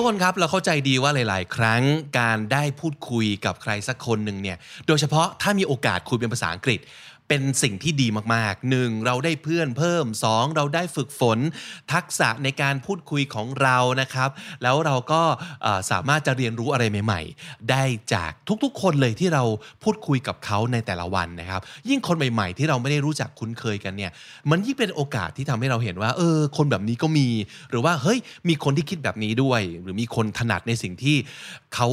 ทุกคนครับเราเข้าใจดีว่าหลาย ๆ ครั้งการได้พูดคุยกับใครสักคนหนึ่งเนี่ยโดยเฉพาะถ้ามีโอกาสคุยเป็นภาษาอังกฤษ เป็นสิ่งที่ดีมากๆ 1. เราได้เพื่อนเพิ่ม 2. เราได้ฝึกฝน ทักษะในการพูดคุยของเรานะครับ แล้วเราก็สามารถจะเรียนรู้อะไรใหม่ ๆ ได้จากทุกๆ คนเลยที่เราพูดคุยกับเขาในแต่ละวันนะครับ ยิ่งคนใหม่ๆ ที่เราไม่ได้รู้จักคุ้นเคยกันเนี่ยมันยิ่งเป็นโอกาสที่ทำให้เราเห็นว่าเออคนแบบนี้ก็มี หรือว่าเฮ้ยมีคนที่คิดแบบนี้ด้วย หรือมีคนถนัดในสิ่งที่เขา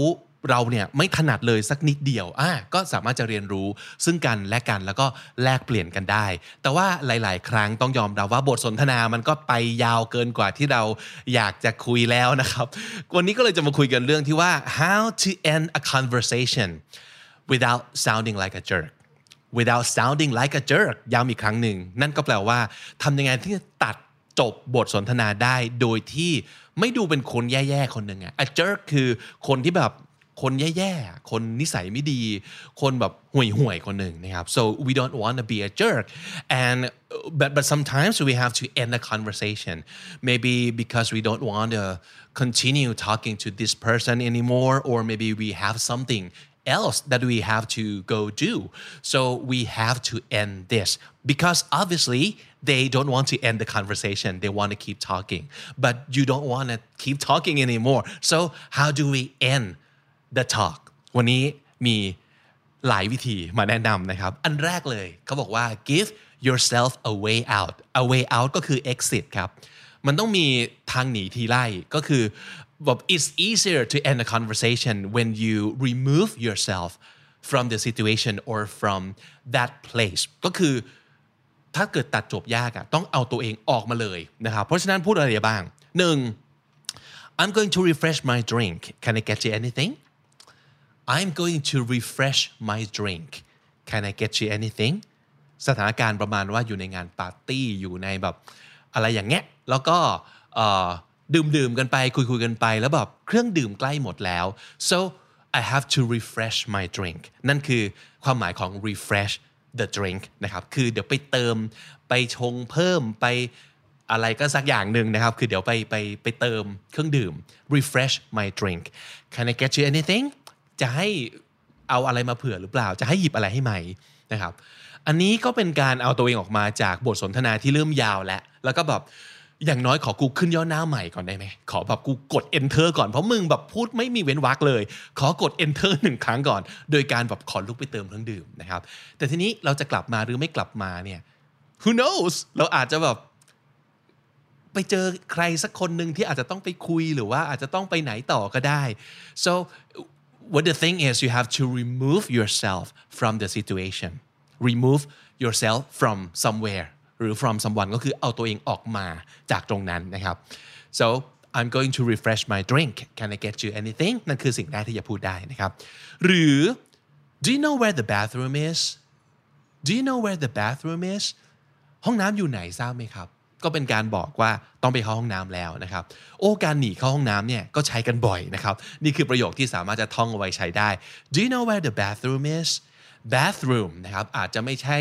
เราเนี่ยไม่ถนัดเลยสักนิดเดียวอะก็สามารถจะเรียนรู้ซึ่งกันและกันแล้วก็แลกเปลี่ยนกันได้ แต่ว่าหลาย ๆ ครั้งต้องยอมรับว่าบทสนทนามันก็ไปยาวเกินกว่าที่เราอยากจะคุยแล้วนะครับวันนี้ก็เลยจะมาคุยกันเรื่องที่ว่า how to end a conversation without sounding like a jerk without sounding like a jerk ย้ำอีกครั้งหนึ่ง นั่นก็แปลว่าทำยังไงที่จะตัดจบบทสนทนาได้โดยที่ไม่ดูเป็นคนแย่ๆ คนหนึ่งอะ a jerk คือคนที่แบบ คนแย่ๆ คนนิสัยไม่ดี คนแบบห่วยๆ คนหนึ่งนะครับ so we don't want to be a jerk and but but sometimes we have to end the conversation maybe because we don't want to continue talking to this person anymore or maybe we have something else that we have to go do. So we have to end this because obviously they don't want to end the conversation. They want to keep talking, but you don't want to keep talking anymore. So how do we end the talk? วันนี้มีหลายวิธีมาแนะนำนะครับ อันแรกเลยเขาบอกว่า give yourself a way out a way out ก็คือ exit ครับ มันต้องมีทางหนีทีไล่ก็คือแบบ it's easier to end a conversation when you remove yourself from the situation or from that place ก็คือถ้าเกิดตัดจบยากอะต้องเอาตัวเองออกมาเลยนะครับ เพราะฉะนั้นพูดอะไรบ้างหนึ่ง I'm going to refresh my drink can I get you anything I'm going to refresh my drink can I get you anything สถานการณ์ประมาณว่าอยู่ในงานปาร์ตี้อยู่ในแบบอะไรอย่างเงี้ยแล้วก็ดื่มดื่มกันไปคุยคุยกันไปแล้วแบบเครื่องดื่มใกล้หมดแล้ว so I have to refresh my drink นั่นคือความหมายของ refresh the drink นะครับ คือเดี๋ยวไปเติมไปชงเพิ่มไปอะไรก็สักอย่างหนึ่งนะครับ คือเดี๋ยวไปไปไปเติมเครื่องดื่ม refresh my drink can I get you anything จะให้เอาอะไรมาเผื่อหรือเปล่า จะให้หยิบอะไรให้ไหมนะครับ อันนี้ก็เป็นการเอาตัวเองออกมาจากบทสนทนาที่เริ่มยาวแล้วแล้วก็แบบอย่างน้อยขอกูขึ้นย่อหน้าใหม่ก่อนได้ไหม ขอแบบกูกด enter ก่อน เพราะมึงแบบพูดไม่มีเว้นวรรคเลย ขอกด enter หนึ่งครั้งก่อน โดยการแบบขอลุกไปเติมเครื่องดื่มนะครับ แต่ทีนี้เราจะกลับมาหรือไม่กลับมาเนี่ย who knows เราอาจจะแบบไปเจอใครสักคนหนึ่งที่อาจจะต้องไปคุยหรือว่าอาจจะต้องไปไหนต่อก็ได้ so what the thing is you have to remove yourself from the situation remove yourself from somewhere หรือ from someone ก็คือเอาตัวเองออกมาจากตรงนั้นนะครับ so I'm going to refresh my drink can I get you anything นั่นคือสิ่งแรกที่จะพูดได้นะครับ หรือ do you know where the bathroom is do you know where the bathroom is ห้องน้ำอยู่ไหนทราบไหมครับ ก็เป็นการบอกว่าต้องไปเข้าห้องน้ำแล้วนะครับ โอ้การหนีเข้าห้องน้ำเนี่ยก็ใช้กันบ่อยนะครับ นี่คือประโยคที่สามารถจะท่องเอาไว้ใช้ได้ Do you know where the bathroom is bathroom นะครับอาจจะไม่ใช่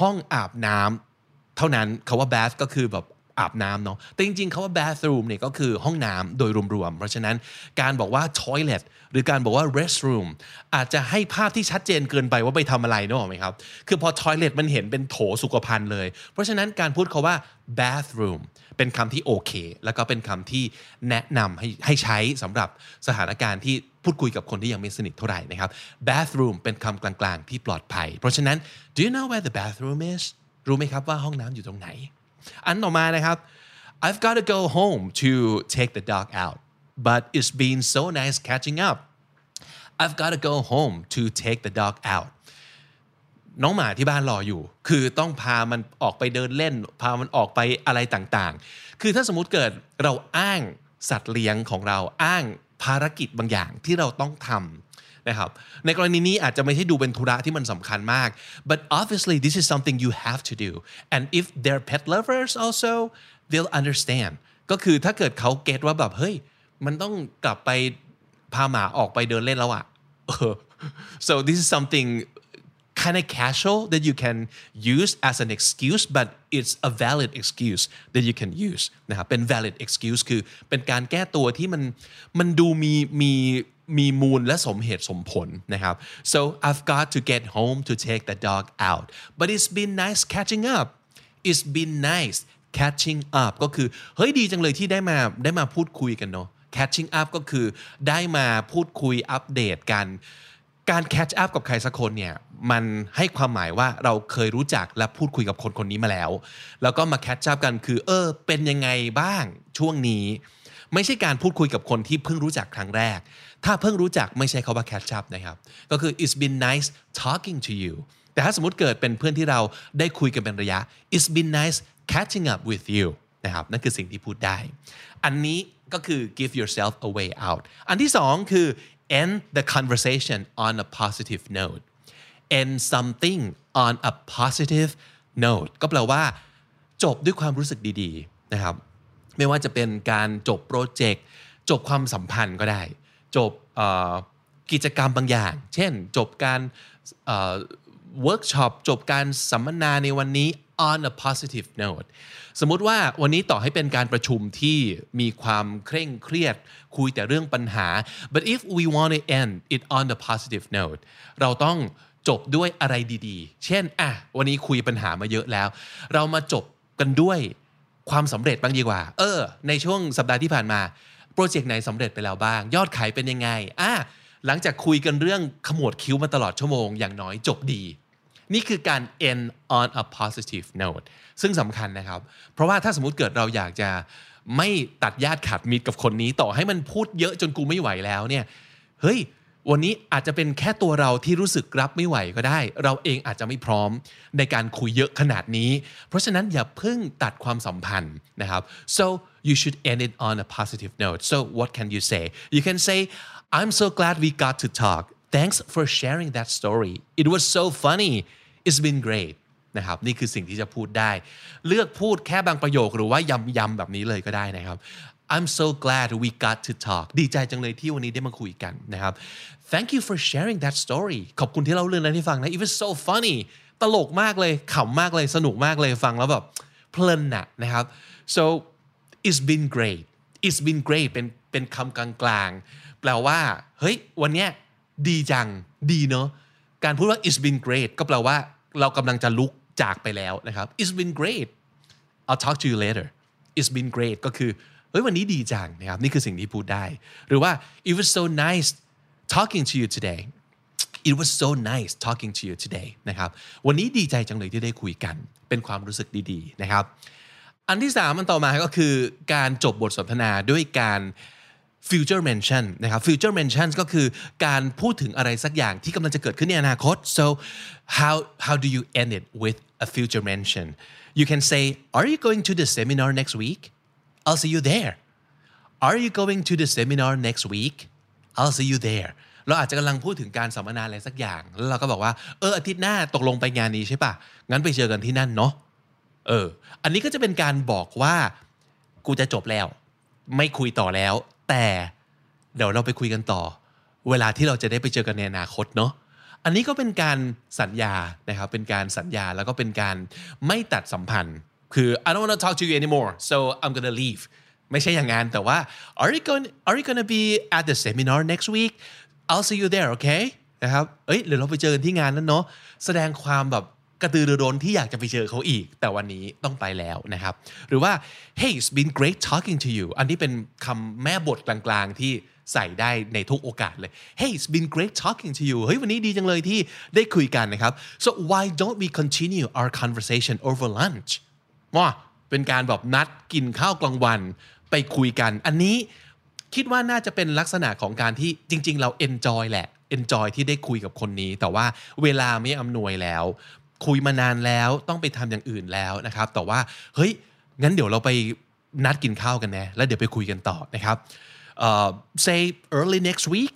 ห้องอาบน้ำเท่านั้นคาว่า bath ก็คือแบบ อาบน้ำเนาะแต่จริงๆคาว่า bathroom เนี่ยก็คือห้องน้ำโดยรวมๆ เพราะฉะนั้นการบอกว่า toilet หรือการบอกว่า restroom อาจจะให้ภาพที่ชัดเจนเกินไปว่าไปทำอะไรเนึกออกไหมครับ คือพอ toilet มันเห็นเป็นโถสุขภัณฑ์เลย เพราะฉะนั้นการพูดคาว่า bathroom เป็นคำที่โอเค แล้วก็เป็นคำที่แนะนำให้ให้ใช้สำหรับสถานการณ์ที่พูดคุยกับคนที่ยังไม่สนิทเท่าไหร่นะครับ bathroom เป็นคำกลางๆ ที่ปลอดภัย เพราะฉะนั้น do you know where the bathroom is รู้ไหมครับว่าห้องน้ำอยู่ตรงไหน อันต่อมานะครับ I've got to go home to take the dog out but it's been so nice catching up I've got to go home to take the dog out น้องหมาที่บ้านรออยู่ คือต้องพามันออกไปเดินเล่น พามันออกไปอะไรต่างๆ คือถ้าสมมติเกิดเราอ้างสัตว์เลี้ยงของเราอ้างภารกิจบางอย่างที่เราต้องทำ นะครับในกรณีนี้อาจจะไม่ใช่ดูเป็นธุระที่มันสำคัญมาก but obviously this is something you have to do and if they're pet lovers also they'll understand ก็คือถ้าเกิดเขาเก็ตว่าแบบเฮ้ยมันต้องกลับไปพาหมาออกไปเดินเล่นแล้วอะ so this is something kind of casual that you can use as an excuse but it's a valid excuse that you can use นะครับเป็น valid excuse คือเป็นการแก้ตัวที่มันมันดูมีมี มีมูลและสมเหตุสมผลนะครับ so I've got to get home to take the dog out but it's been nice catching up it's been nice catching up ก็คือ เฮ้ยดีจังเลยที่ได้มาได้มาพูดคุยกันเนาะ catching up ก็คือได้มาพูดคุยอัปเดตกัน การ catch up กับใครสักคนเนี่ยมันให้ความหมายว่าเราเคยรู้จักและพูดคุยกับคนคนนี้มาแล้ว แล้วก็มา catch up กันคือ เออ เป็นยังไงบ้างช่วงนี้ ไม่ใช่การพูดคุยกับคนที่เพิ่งรู้จักครั้งแรก ถ้าเพิ่งรู้จักไม่ใช่คาว่า catch up นะครับ ก็คือ it's been nice talking to you แต่ถ้าสมมติเกิดเป็นเพื่อนที่เราได้คุยกันเป็นระยะ it's been nice catching up with you นะครับนั่นคือสิ่งที่พูดได้ อันนี้ก็คือ give yourself a way out อันที่สองคือ end the conversation on a positive note end something on a positive note ก็แปลว่า จบด้วยความรู้สึกดี ๆ นะครับ ไม่ว่าจะเป็นการจบ project จบความสัมพันธ์ก็ได้ จบกิจกรรมบางอย่าง เช่น จบการเวิร์กช็อปจบการสัมมนาในวันนี้ on a positive note สมมุติว่าวันนี้ต่อให้เป็นการประชุมที่มีความเคร่งเครียด คุยแต่เรื่องปัญหา but if we want to end it on a positive note เราต้องจบด้วยอะไรดีๆ เช่นอะวันนี้คุยปัญหามาเยอะแล้ว เรามาจบกันด้วยความสำเร็จบ้างดีกว่า เออ ในช่วงสัปดาห์ที่ผ่านมา โปรเจกต์ไหนสำเร็จไปแล้วบ้าง ยอดขายเป็นยังไงอะหลังจากคุยกันเรื่องขมวดคิ้วมาตลอดชั่วโมงอย่างน้อยจบดี นี่คือการ end on a positive note ซึ่งสำคัญนะครับ เพราะว่าถ้าสมมติเกิดเราอยากจะไม่ตัดญาติขาดมิตรกับคนนี้ต่อให้มันพูดเยอะจนกูไม่ไหวแล้วเนี่ยเฮ้ยวันนี้อาจจะเป็นแค่ตัวเราที่รู้สึกรับไม่ไหวก็ได้ เราเองอาจจะไม่พร้อมในการคุยเยอะขนาดนี้ เพราะฉะนั้นอย่าเพิ่งตัดความสัมพันธ์นะครับ so you should end it on a positive note so what can you say you can say I'm so glad we got to talk thanks for sharing that story it was so funny it's been great นะครับนี่คือสิ่งที่จะพูดได้ เลือกพูดแค่บางประโยคหรือว่ายำๆแบบนี้เลยก็ได้นะครับ I'm so glad we got to talk ดีใจจังเลยที่วันนี้ได้มาคุยกันนะครับ Thank you for sharing that story ขอบคุณที่เล่าเรื่องนั้นให้ฟังนะ It was so funny ตลกมากเลยขำมากเลยสนุกมากเลยฟังแล้วแบบเพลินนะนะครับ so it's been great it's been great เป็นเป็นคำกลางๆ แปลว่า เฮ้ย วันเนี้ยดีจัง ดีเนาะ การพูดว่า it's been great ก็แปลว่าเรากำลังจะลุกจากไปแล้วนะครับ it's been great I'll talk to you later it's been great ก็คือ เฮ้ย วันนี้ดีจังนะครับ นี่คือสิ่งที่พูดได้ หรือว่า it was so nice talking to you today it was so nice talking to you today นะครับ วันนี้ดีใจจังเลยที่ได้คุยกัน เป็นความรู้สึกดีๆ นะครับ อันที่สามมันต่อมาก็คือการจบบทสนทนาด้วยการ future mention นะครับ future mention ก็คือการพูดถึงอะไรสักอย่างที่กำลังจะเกิดขึ้นในอนาคต so how how do you end it with a future mention you can say are you going to the seminar next week I'll see you there are you going to the seminar next week I'll see you there เราอาจจะกำลังพูดถึงการสัมมนาอะไรสักอย่าง แล้วเราก็บอกว่า เอออาทิตย์หน้าตกลงไปงานนี้ใช่ปะงั้นไปเจอกันที่นั่นเนาะ เออ อันนี้ก็จะเป็นการบอกว่ากูจะจบแล้ว ไม่คุยต่อแล้ว แต่เดี๋ยวเราไปคุยกันต่อ เวลาที่เราจะได้ไปเจอกันในอนาคตเนาะอันนี้ก็เป็นการสัญญานะครับ เป็นการสัญญาแล้วก็เป็นการไม่ตัดสัมพันธ์ คือ I don't want to talk to you anymore so I'm gonna leave ไม่ใช่อย่างนั้นแต่ว่า are you going are you gonna be at the seminar next week I'll see you there okay นะครับ เอ้ยเดี๋ยวเราไปเจอกันที่งานนั้นเนาะ แสดงความแบบ กระตือรือร้นที่อยากจะไปเจอเขาอีก แต่วันนี้ต้องไปแล้วนะครับ หรือว่า hey it's been great talking to you อันนี้เป็นคำแม่บทกลางๆที่ใส่ได้ในทุกโอกาสเลย hey it's been great talking to you เฮ้ยวันนี้ดีจังเลยที่ได้คุยกันนะครับ so why don't we continue our conversation over lunch ว่าเป็นการแบบนัดกินข้าวกลางวันไปคุยกัน อันนี้คิดว่าน่าจะเป็นลักษณะของการที่จริง ๆ เรา enjoy แหละ enjoy ที่ได้คุยกับคนนี้ แต่ว่าเวลาไม่อำนวยแล้ว คุยมานานแล้วต้องไปทำอย่างอื่นแล้วนะครับ แต่ว่าเฮ้ยงั้นเดี๋ยวเราไปนัดกินข้าวกันนะแล้วเดี๋ยวไปคุยกันต่อนะครับ uh, say early next week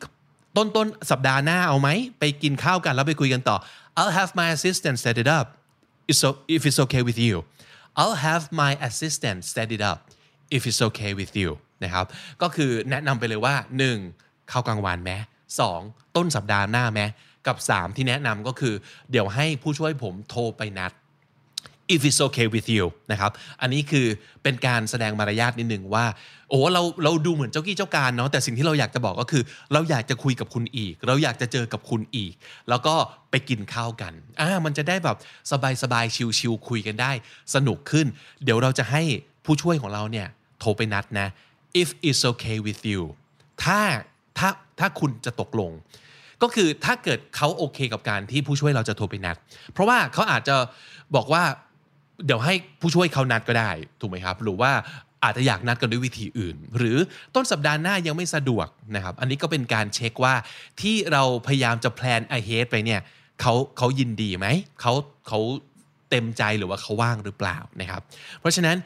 ต้นต้นสัปดาห์หน้าเอาไหมไปกินข้าวกันแล้วไปคุยกันต่อ I'll have my assistant set it up if it's okay with you I'll have my assistant set it up if it's okay with you นะครับก็คือแนะนำไปเลยว่า 1. เข้ากลางวันไหม 2. ต้นสัปดาห์หน้าไหม กับ 3 ที่แนะนำก็คือ เดี๋ยวให้ผู้ช่วยผมโทรไปนัด if it's okay with you นะครับ อันนี้คือเป็นการแสดงมารยาทนิดหนึ่งว่า โอ้เราเราดูเหมือนเจ้ากี้เจ้าการเนาะ แต่สิ่งที่เราอยากจะบอกก็คือ เราอยากจะคุยกับคุณอีก เราอยากจะเจอกับคุณอีก แล้วก็ไปกินข้าวกัน อ่า มันจะได้แบบสบายสบายชิลๆคุยกันได้ สนุกขึ้น เดี๋ยวเราจะให้ผู้ช่วยของเราเนี่ยโทรไปนัดนะ if it's okay with you ถ้าถ้าถ้าคุณจะตกลง ก็คือถ้าเกิดเขาโอเคกับการที่ผู้ช่วยเราจะโทรไปนัด เพราะว่าเขาอาจจะบอกว่าเดี๋ยวให้ผู้ช่วยเขานัดก็ได้ถูกไหมครับ หรือว่าอาจจะอยากนัดกันด้วยวิธีอื่น หรือต้นสัปดาห์หน้ายังไม่สะดวกนะครับ อันนี้ก็เป็นการเช็คว่าที่เราพยายามจะแพลน ahead ไปเนี่ยเขาเขายินดีไหมเขาเขาเต็มใจหรือว่าเขาว่างหรือเปล่านะครับ เพราะฉะนั้น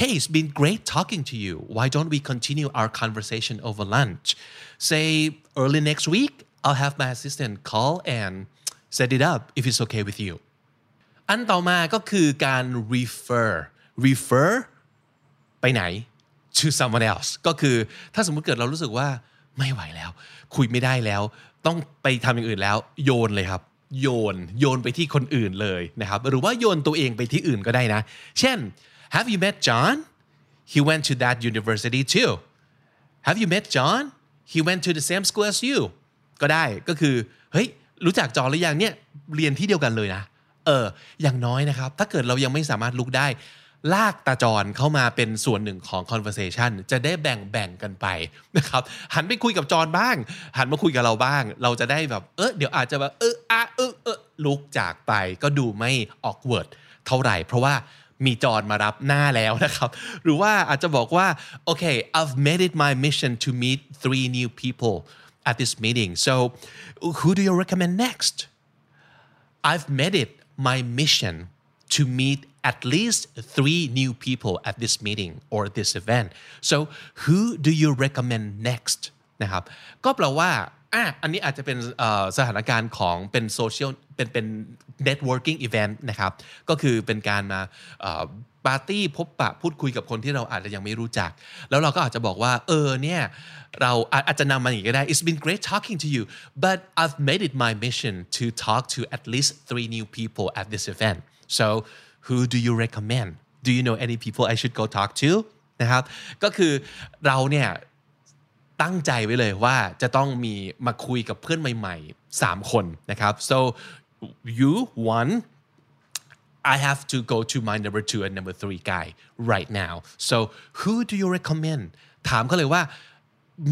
hey it's been great talking to you why don't we continue our conversation over lunch say early next week I'll have my assistant call and set it up if it's okay with you อันต่อมาก็คือการ refer refer ไปไหน to someone else ก็คือถ้าสมมุติเกิดเรารู้สึกว่าไม่ไหวแล้ว คุยไม่ได้แล้ว ต้องไปทำอย่างอื่นแล้ว โยนเลยครับ โยนโยนไปที่คนอื่นเลยนะครับ หรือว่าโยนตัวเองไปที่อื่นก็ได้นะ เช่น Have you met John he went to that university too Have you met John he went to the same school as you ก็ได้ก็คือเฮ้ยรู้จักจอหรือยังเนี่ยเรียนที่เดียวกันเลยนะเอออย่างน้อยนะครับ ถ้าเกิดเรายังไม่สามารถลุกได้ ลากตาจรเข้ามาเป็นส่วนหนึ่งของ conversation จะได้แบ่งแบ่งกันไปนะครับหันไปคุยกับจรบ้าง หันมาคุยกับเราบ้าง เราจะได้แบบเออเดี๋ยวอาจจะแบบเอออะเออเออลุกจากไปก็ดูไม่ awkward เท่าไหร่ เพราะว่ามีจอนมารับหน้าแล้วนะครับ หรือว่าอาจจะบอกว่าโอเค I've made it my mission to meet three new people at this meeting so who do you recommend next I've made it my mission to meet at least three new people at this meeting or this event so who do you recommend next นะครับ ก็แปลว่าอ่ะอันนี้อาจจะเป็นสถานการณ์ของเป็นโซเชียล เป็นเป็น networking event นะครับ ก็คือเป็นการมาปาร์ตี้พบปะพูดคุยกับคนที่เราอาจจะยังไม่รู้จัก แล้วเราก็อาจจะบอกว่า เออเนี่ยเราอาจจะนำมาอย่างนี้ก็ได้ It's been great talking to you but I've made it my mission to talk to at least three new people at this event so who do you recommend do you know any people I should go talk to นะครับ ก็คือเราเนี่ยตั้งใจไว้เลยว่าจะต้องมีมาคุยกับเพื่อนใหม่ๆ 3 คนนะครับ so you one I have to go to my number two and number three guy right now so who do you recommend ถามเขาเลยว่า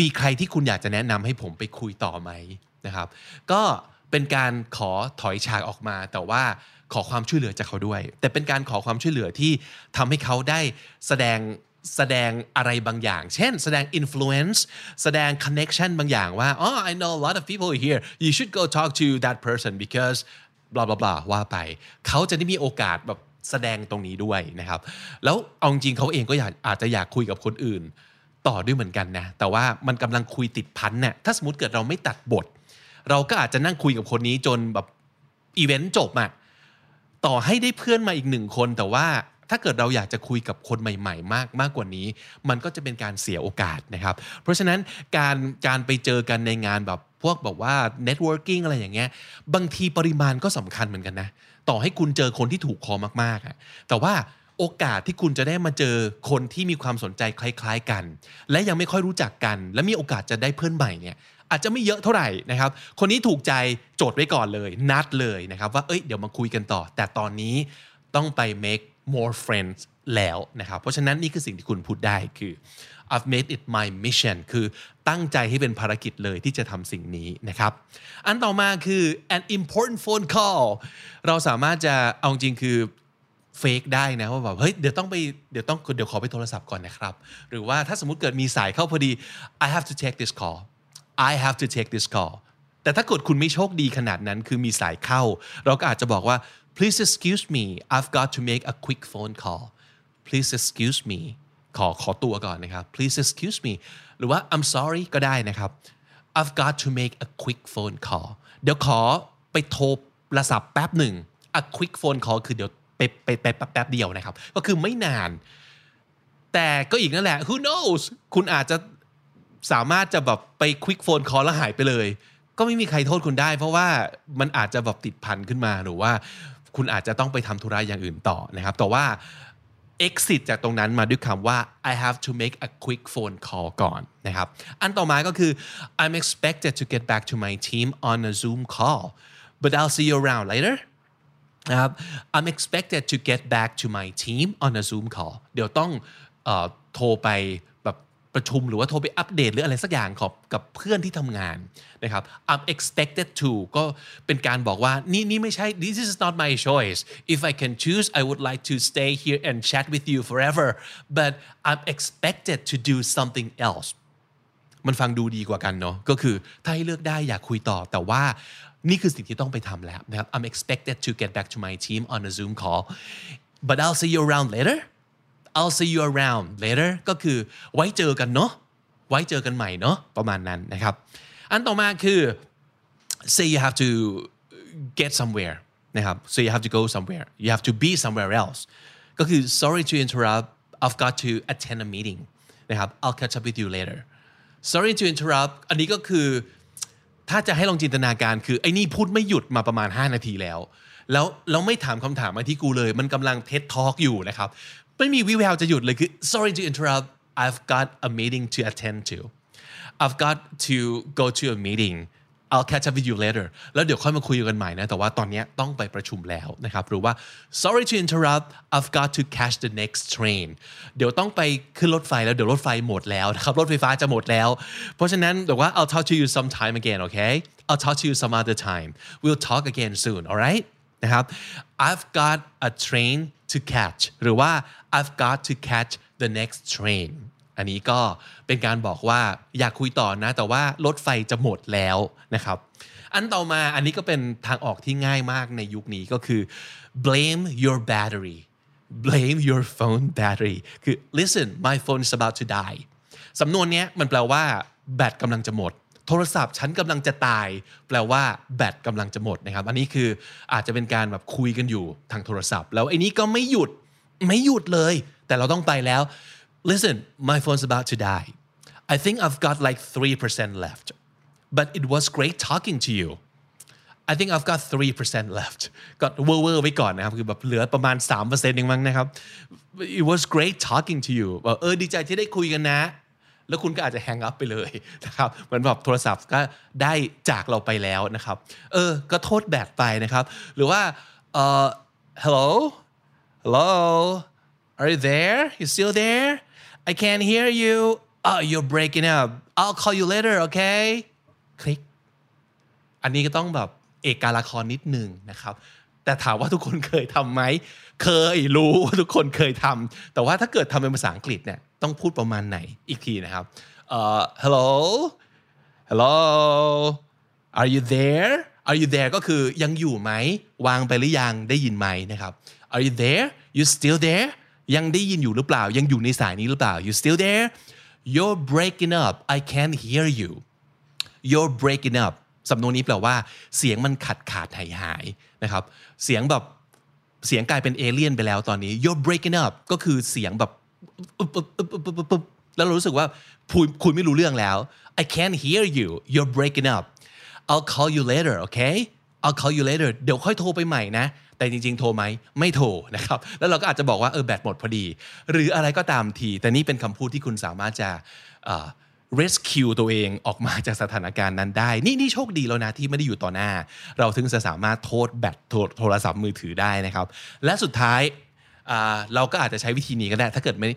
มีใครที่คุณอยากจะแนะนำให้ผมไปคุยต่อไหมนะครับ ก็เป็นการขอถอยฉากออกมา แต่ว่าขอความช่วยเหลือจากเขาด้วย แต่เป็นการขอความช่วยเหลือที่ทำให้เขาได้แสดง แสดงอะไรบางอย่าง เช่น แสดง influence แสดง connection บางอย่างว่า oh I know a lot of people here you should go talk to that person because บลาบลาบลาว่าไป เขาจะได้มีโอกาสแบบแสดงตรงนี้ด้วยนะครับ แล้วเอาจริงเขาเองก็อยากอาจจะอยากคุยกับคนอื่น ต่อด้วยเหมือนกันนะ แต่ว่ามันกำลังคุยติดพันเนี่ยถ้าสมมติเกิดเราไม่ตัดบท เราก็อาจจะนั่งคุยกับคนนี้จนแบบอีเวนต์จบอะต่อให้ได้เพื่อนมาอีกหนึ่งคนแต่ว่า ถ้าเกิดเราอยากจะคุยกับคนใหม่ ๆ มากมากกว่านี้ มันก็จะเป็นการเสียโอกาสนะครับ เพราะฉะนั้นการการไปเจอกันในงานแบบพวกแบบว่า networking อะไรอย่างเงี้ย บางทีปริมาณก็สำคัญเหมือนกันนะ ต่อให้คุณเจอคนที่ถูกคอมากๆอะแต่ว่าโอกาสที่คุณจะได้มาเจอคนที่มีความสนใจคล้าย ๆ กัน และยังไม่ค่อยรู้จักกัน และมีโอกาสจะได้เพื่อนใหม่เนี่ยอาจจะไม่เยอะเท่าไหร่นะครับ คนนี้ถูกใจโจทย์ไว้ก่อนเลย นัดเลยนะครับ ว่าเอ้ยเดี๋ยวมาคุยกันต่อ แต่ตอนนี้ต้องไป make more friends แล้วนะครับเพราะฉะนั้นนี่คือสิ่งที่คุณพูดได้คือ I've made it my mission คือตั้งใจให้เป็นภารกิจเลยที่จะทำสิ่งนี้นะครับ อันต่อมาคือ an important phone call เราสามารถจะเอาจริงคือเฟกได้นะว่าแบบเฮ้ยเดี๋ยวต้องไปเดี๋ยวต้องเดี๋ยวขอไปโทรศัพท์ก่อนนะครับ หรือว่าถ้าสมมติเกิดมีสายเข้าพอดี I have to take this call I have to take this call แต่ถ้าเกิดคุณไม่โชคดีขนาดนั้น คือมีสายเข้า เราก็อาจจะบอกว่า please excuse me I've got to make a quick phone call please excuse me ขอขอตัวก่อนนะครับ please excuse me หรือว่า I'm sorry ก็ได้นะครับ I've got to make a quick phone call เดี๋ยวขอไปโทรรศัพท์แป๊บหนึ่ง a quick phone call คือเดี๋ยวไปไปไปแป๊บเดียวนะครับ ก็คือไม่นาน แต่ก็อีกนั่นแหละ who knows คุณอาจจะสามารถจะแบบไป quick phone call แล้วหายไปเลย ก็ไม่มีใครโทษคุณได้ เพราะว่ามันอาจจะแบบติดพันขึ้นมาหรือว่า คุณอาจจะต้องไปทำธุระอย่างอื่นต่อนะครับ แต่ว่า exit จากตรงนั้นมาด้วยคำว่า I have to make a quick phone call ก่อนนะครับ อันต่อมาก็คือ I'm expected to get back to my team on a Zoom call but I'll see you around later นะครับ I'm expected to get back to my team on a Zoom call เดี๋ยวต้องอโทรไป ประชุมหรือว่าโทรไปอัปเดตหรืออะไรสักอย่างกับกับเพื่อนที่ทำงานนะครับ I'm expected to ก็เป็นการบอกว่านี่นี่ไม่ใช่ this is not my choice if I can choose I would like to stay here and chat with you forever but I'm expected to do something else มันฟังดูดีกว่ากันเนาะก็คือถ้าให้เลือกได้อยากคุยต่อ แต่ว่านี่คือสิ่งที่ต้องไปทำแล้วนะครับ I'm expected to get back to my team on a Zoom call but I'll see you around later I'll see you around later ก็คือไว้เจอกันเนาะไว้เจอกันใหม่เนาะประมาณนั้นนะครับ อันต่อมาคือ say you have to get somewhere นะครับ so you have to go somewhere you have to be somewhere else ก็คือ sorry to interrupt I've got to attend a meeting นะครับ I'll catch up with you later sorry to interrupt อันนี้ก็คือ ถ้าจะให้ลองจินตนาการคือ ไอ้นี่พูดไม่หยุดมาประมาณ 5 นาทีแล้ว แล้วเราไม่ถามคำถามมาที่กูเลย มันกำลังเท็ดทอล์กอยู่นะครับ ไม่มีวิแววจะหยุดเลยคือ sorry to interrupt I've got a meeting to attend to I've got to go to a meeting I'll catch up with you later แล้วเดี๋ยวค่อยมาคุยกันใหม่นะ แต่ว่าตอนนี้ต้องไปประชุมแล้วนะครับ หรือว่า sorry to interrupt I've got to catch the next train เดี๋ยวต้องไปขึ้นรถไฟแล้ว เดี๋ยวรถไฟหมดแล้วนะครับ รถไฟฟ้าจะหมดแล้ว เพราะฉะนั้นเดี๋ยวว่า I'll talk to you sometime again okay I'll talk to you some other time we'll talk again soon alright นะครับ I've got a train to catch หรือว่า I've got to catch the next train อันนี้ก็เป็นการบอกว่าอยากคุยต่อนะ แต่ว่ารถไฟจะหมดแล้วนะครับ อันต่อมาอันนี้ก็เป็นทางออกที่ง่ายมากในยุคนี้ก็คือ blame your battery blame your phone battery คือ listen my phone is about to die สำนวนนี้มันแปลว่าแบตกำลังจะหมด โทรศัพท์ฉันกำลังจะตาย แปลว่าแบตกำลังจะหมดนะครับ อันนี้คืออาจจะเป็นการแบบคุยกันอยู่ทางโทรศัพท์ แล้วไอ้นี้ก็ไม่หยุด ไม่หยุดเลย แต่เราต้องไปแล้ว listen my phone's about to die I think I've got like 3% left but it was great talking to you I think I've got 3% left ก็เวอร์เวอร์ไว้ก่อนนะครับ คือแบบเหลือประมาณ 3%เองมั้งนะครับ It was great talking to you บอกเออดีใจที่ได้คุยกันนะ แล้วคุณก็อาจจะแฮงอัพไปเลยนะครับเหมือนแบบโทรศัพท์ก็ได้จากเราไปแล้วนะครับ เออ ก็โทษแบตไปนะครับ หรือว่าเอ่อ hello hello are you there you still there I can't hear you oh you're breaking up I'll call you later okay คลิก อันนี้ก็ต้องแบบเอกการละครนิดนึงนะครับ แต่ถามว่าทุกคนเคยทำไหม เคยรู้ว่าทุกคนเคยทำ แต่ว่าถ้าเกิดทำเป็นภาษาอังกฤษเนี่ยต้องพูดประมาณไหนอีกทีนะครับเอ่อ hello hello are you there are you there ก็คือยังอยู่ไหม วางไปหรือยัง ได้ยินไหมนะครับ are you there you still there ยังได้ยินอยู่หรือเปล่า ยังอยู่ในสายนี้หรือเปล่า you still there you're breaking up I can't hear you you're breaking up สำนวนนี้แปลว่า เสียงมันขาดขาดหายหายนะครับ เสียงแบบเสียงกลายเป็นเอเลี่ยนไปแล้วตอนนี้ you're breaking up ก็คือเสียงแบบแล้วเรารู้สึกว่าคุยคุยไม่รู้เรื่องแล้ว I can't hear you you're breaking up I'll call you later okay I'll call you later เดี๋ยวค่อยโทรไปใหม่นะ แต่จริง ๆ โทรไหมไม่โทรนะครับ แล้วเราก็อาจจะบอกว่าเออแบตหมดพอดี หรืออะไรก็ตามที แต่นี่เป็นคำพูดที่คุณสามารถจะ rescue ตัวเองออกมาจากสถานการณ์นั้นได้ นี่นี่โชคดีแล้วนะที่ไม่ได้อยู่ต่อหน้า เราถึงจะสามารถโทษแบตโทรศัพท์มือถือได้นะครับ และสุดท้ายเราก็อาจจะใช้วิธีนี้ก็ได้ ถ้าเกิดไม่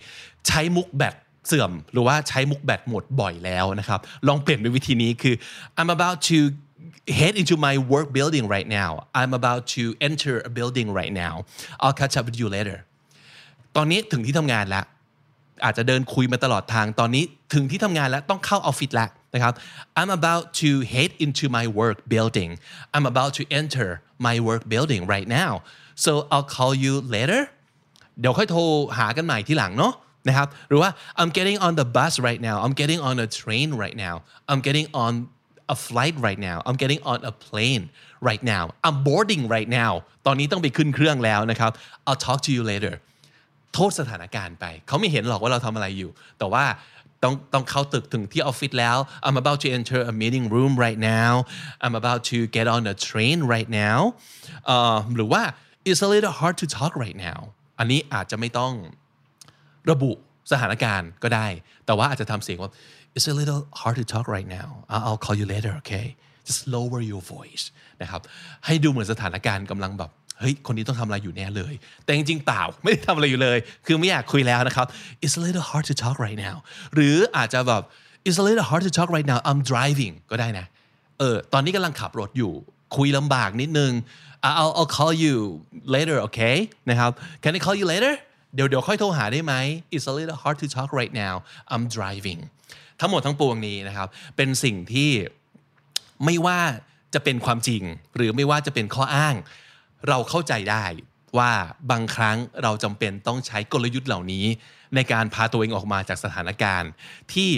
ใช้มุกแบตเสื่อม หรือว่าใช้มุกแบตหมดบ่อยแล้วนะครับ ลองเปลี่ยนเป็นวิธีนี้คือ I'm about to head into my work building right now I'm about to enter a building right now I'll catch up with you later ตอนนี้ถึงที่ทำงานแล้ว อาจจะเดินคุยมาตลอดทาง ตอนนี้ถึงที่ทำงานแล้วต้องเข้าออฟฟิศแล้วนะครับ I'm about to head into my work building I'm about to enter my work building right now so I'll call you later เดี๋ยวค่อยโทรหากันใหม่ทีหลังเนาะนะครับ หรือว่า I'm getting on the bus right now I'm getting on a train right now I'm getting on a flight right now I'm getting on a plane right now I'm boarding right now ตอนนี้ต้องไปขึ้นเครื่องแล้วนะครับ I'll talk to you later โทษสถานการณ์ไป เขาไม่เห็นหรอกว่าเราทำอะไรอยู่ แต่ว่าต้องต้องเข้าตึกถึงที่ออฟฟิศแล้ว I'm about to enter a meeting room right now I'm about to get on a train right now หรือว่า it's a little hard to talk right now อันนี้อาจจะไม่ต้องระบุสถานการณ์ก็ได้ แต่ว่าอาจจะทำเสียงว่า it's a little hard to talk right now I'll call you later okay just lower your voice นะครับให้ดูเหมือนสถานการณ์กำลังแบบเฮ้ยคนนี้ต้องทำอะไรอยู่แน่เลย แต่จริงๆเปล่าไม่ได้ทำอะไรอยู่เลย คือไม่อยากคุยแล้วนะครับ it's a little hard to talk right now หรืออาจจะแบบ it's a little hard to talk right now I'm driving ก็ได้นะเออตอนนี้กำลังขับรถอยู่คุยลำบากนิดนึง I'll I'll call you later okay นะครับ can I call you later เดี๋ยวเดี๋ยวค่อยโทรหาได้ไหม it's a little hard to talk right now I'm driving ทั้งหมดทั้งปวงนี้นะครับ เป็นสิ่งที่ไม่ว่าจะเป็นความจริง หรือไม่ว่าจะเป็นข้ออ้าง เราเข้าใจได้ว่าบางครั้งเราจำเป็นต้องใช้กลยุทธ์เหล่านี้ ในการพาตัวเองออกมาจากสถานการณ์ ที่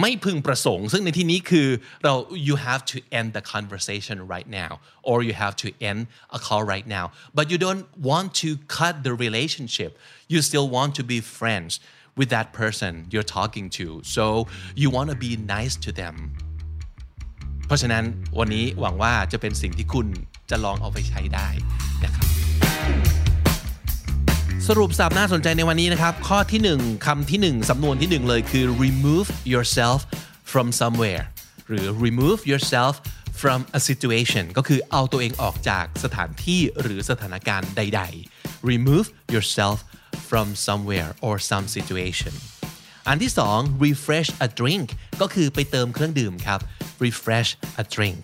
ไม่พึงประสงค์ ซึ่งในที่นี้คือเรา you have to end the conversation right now or you have to end a call right now but you don't want to cut the relationship you still want to be friends with that person you're talking to so you want to be nice to them เพราะฉะนั้นวันนี้หวังว่าจะเป็นสิ่งที่คุณจะลองเอาไปใช้ได้นะครับสรุปสับน่าสนใจในวันนี้นะครับ ข้อที่ 1คำที่ 1สำนวนที่ 1 เลยคือ remove yourself from somewhere หรือ remove yourself from a situation ก็คือเอาตัวเองออกจากสถานที่หรือสถานการณ์ใด ๆ remove yourself from somewhere or some situation อันที่2 refresh a drink ก็คือไปเติมเครื่องดื่มครับ refresh a drink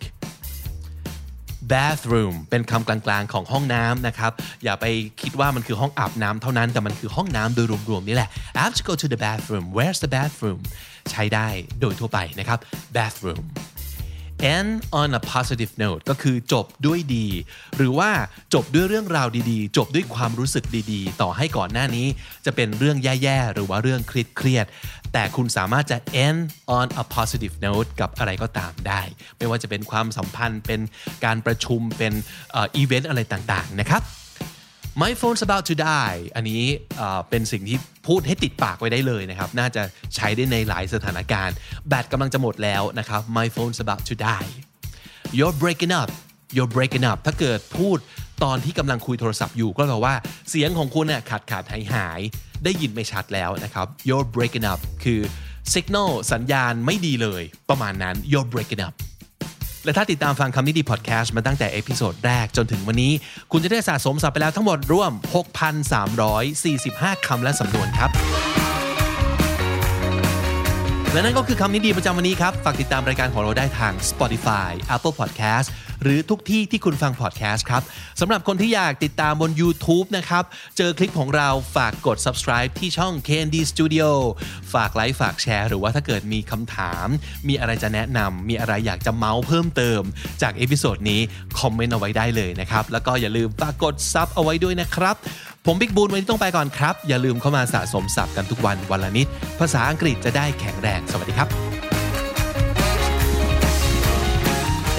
bathroom เป็นคำกลางๆของห้องน้ำนะครับ อย่าไปคิดว่ามันคือห้องอาบน้ำเท่านั้น แต่มันคือห้องน้ำโดยรวมๆนี่แหละ I have to go to the bathroom where's the bathroom ใช้ได้โดยทั่วไปนะครับ bathroom end on a positive note ก็คือจบด้วยดี หรือว่าจบด้วยเรื่องราวดีๆ จบด้วยความรู้สึกดีๆ ต่อให้ก่อนหน้านี้ จะเป็นเรื่องแย่ๆ หรือว่าเรื่องเครียดๆแต่คุณสามารถจะ end on a positive note กับอะไรก็ตามได้ ไม่ว่าจะเป็นความสัมพันธ์เป็นการประชุมเป็นอีเวนต์อะไรต่างๆนะครับ My phone's about to die อันนี้เป็นสิ่งที่พูดให้ติดปากไว้ได้เลยนะครับ น่าจะใช้ได้ในหลายสถานการณ์ แบตกำลังจะหมดแล้วนะครับ My phone's about to die You're breaking up You're breaking up ถ้าเกิดพูดตอนที่กำลังคุยโทรศัพท์อยู่ก็แปลว่าเสียงของคุณเนี่ยขาดขาดหายหายได้ยินไม่ชัดแล้วนะครับ You're breaking up คือ signal สัญญาณไม่ดีเลย ประมาณนั้น You're breaking up และถ้าติดตามฟังคำนี้ดีพอดแคสต์มาตั้งแต่ episode แรกจนถึงวันนี้ คุณจะได้สะสมศัพท์ไปแล้วทั้งหมดรวม 6,345 คำและสำนวนครับ และนั่นก็คือคำนี้ดีประจำวันนี้ครับ ฝากติดตามรายการของเราได้ทาง Spotify Apple Podcast หรือทุกที่ที่คุณฟัง podcast ครับสำหรับคนที่อยากติดตามบน YouTube นะครับ เจอคลิปของเราฝากกด subscribe ที่ช่อง KND Studio ฝากไลค์ฝากแชร์ หรือว่าถ้าเกิดมีคำถาม มีอะไรจะแนะนำมีอะไรอยากจะเมาท์เพิ่มเติม จาก episode นี้คอมเมนต์เอาไว้ได้เลยนะครับ แล้วก็อย่าลืมฝากกด sub เอาไว้ด้วยนะครับผมบิ๊กบูนวันนี้ต้องไปก่อนครับ อย่าลืมเข้ามาสะสมศัพท์กันทุกวันวันละนิด ภาษาอังกฤษจะได้แข็งแรง สวัสดีครับ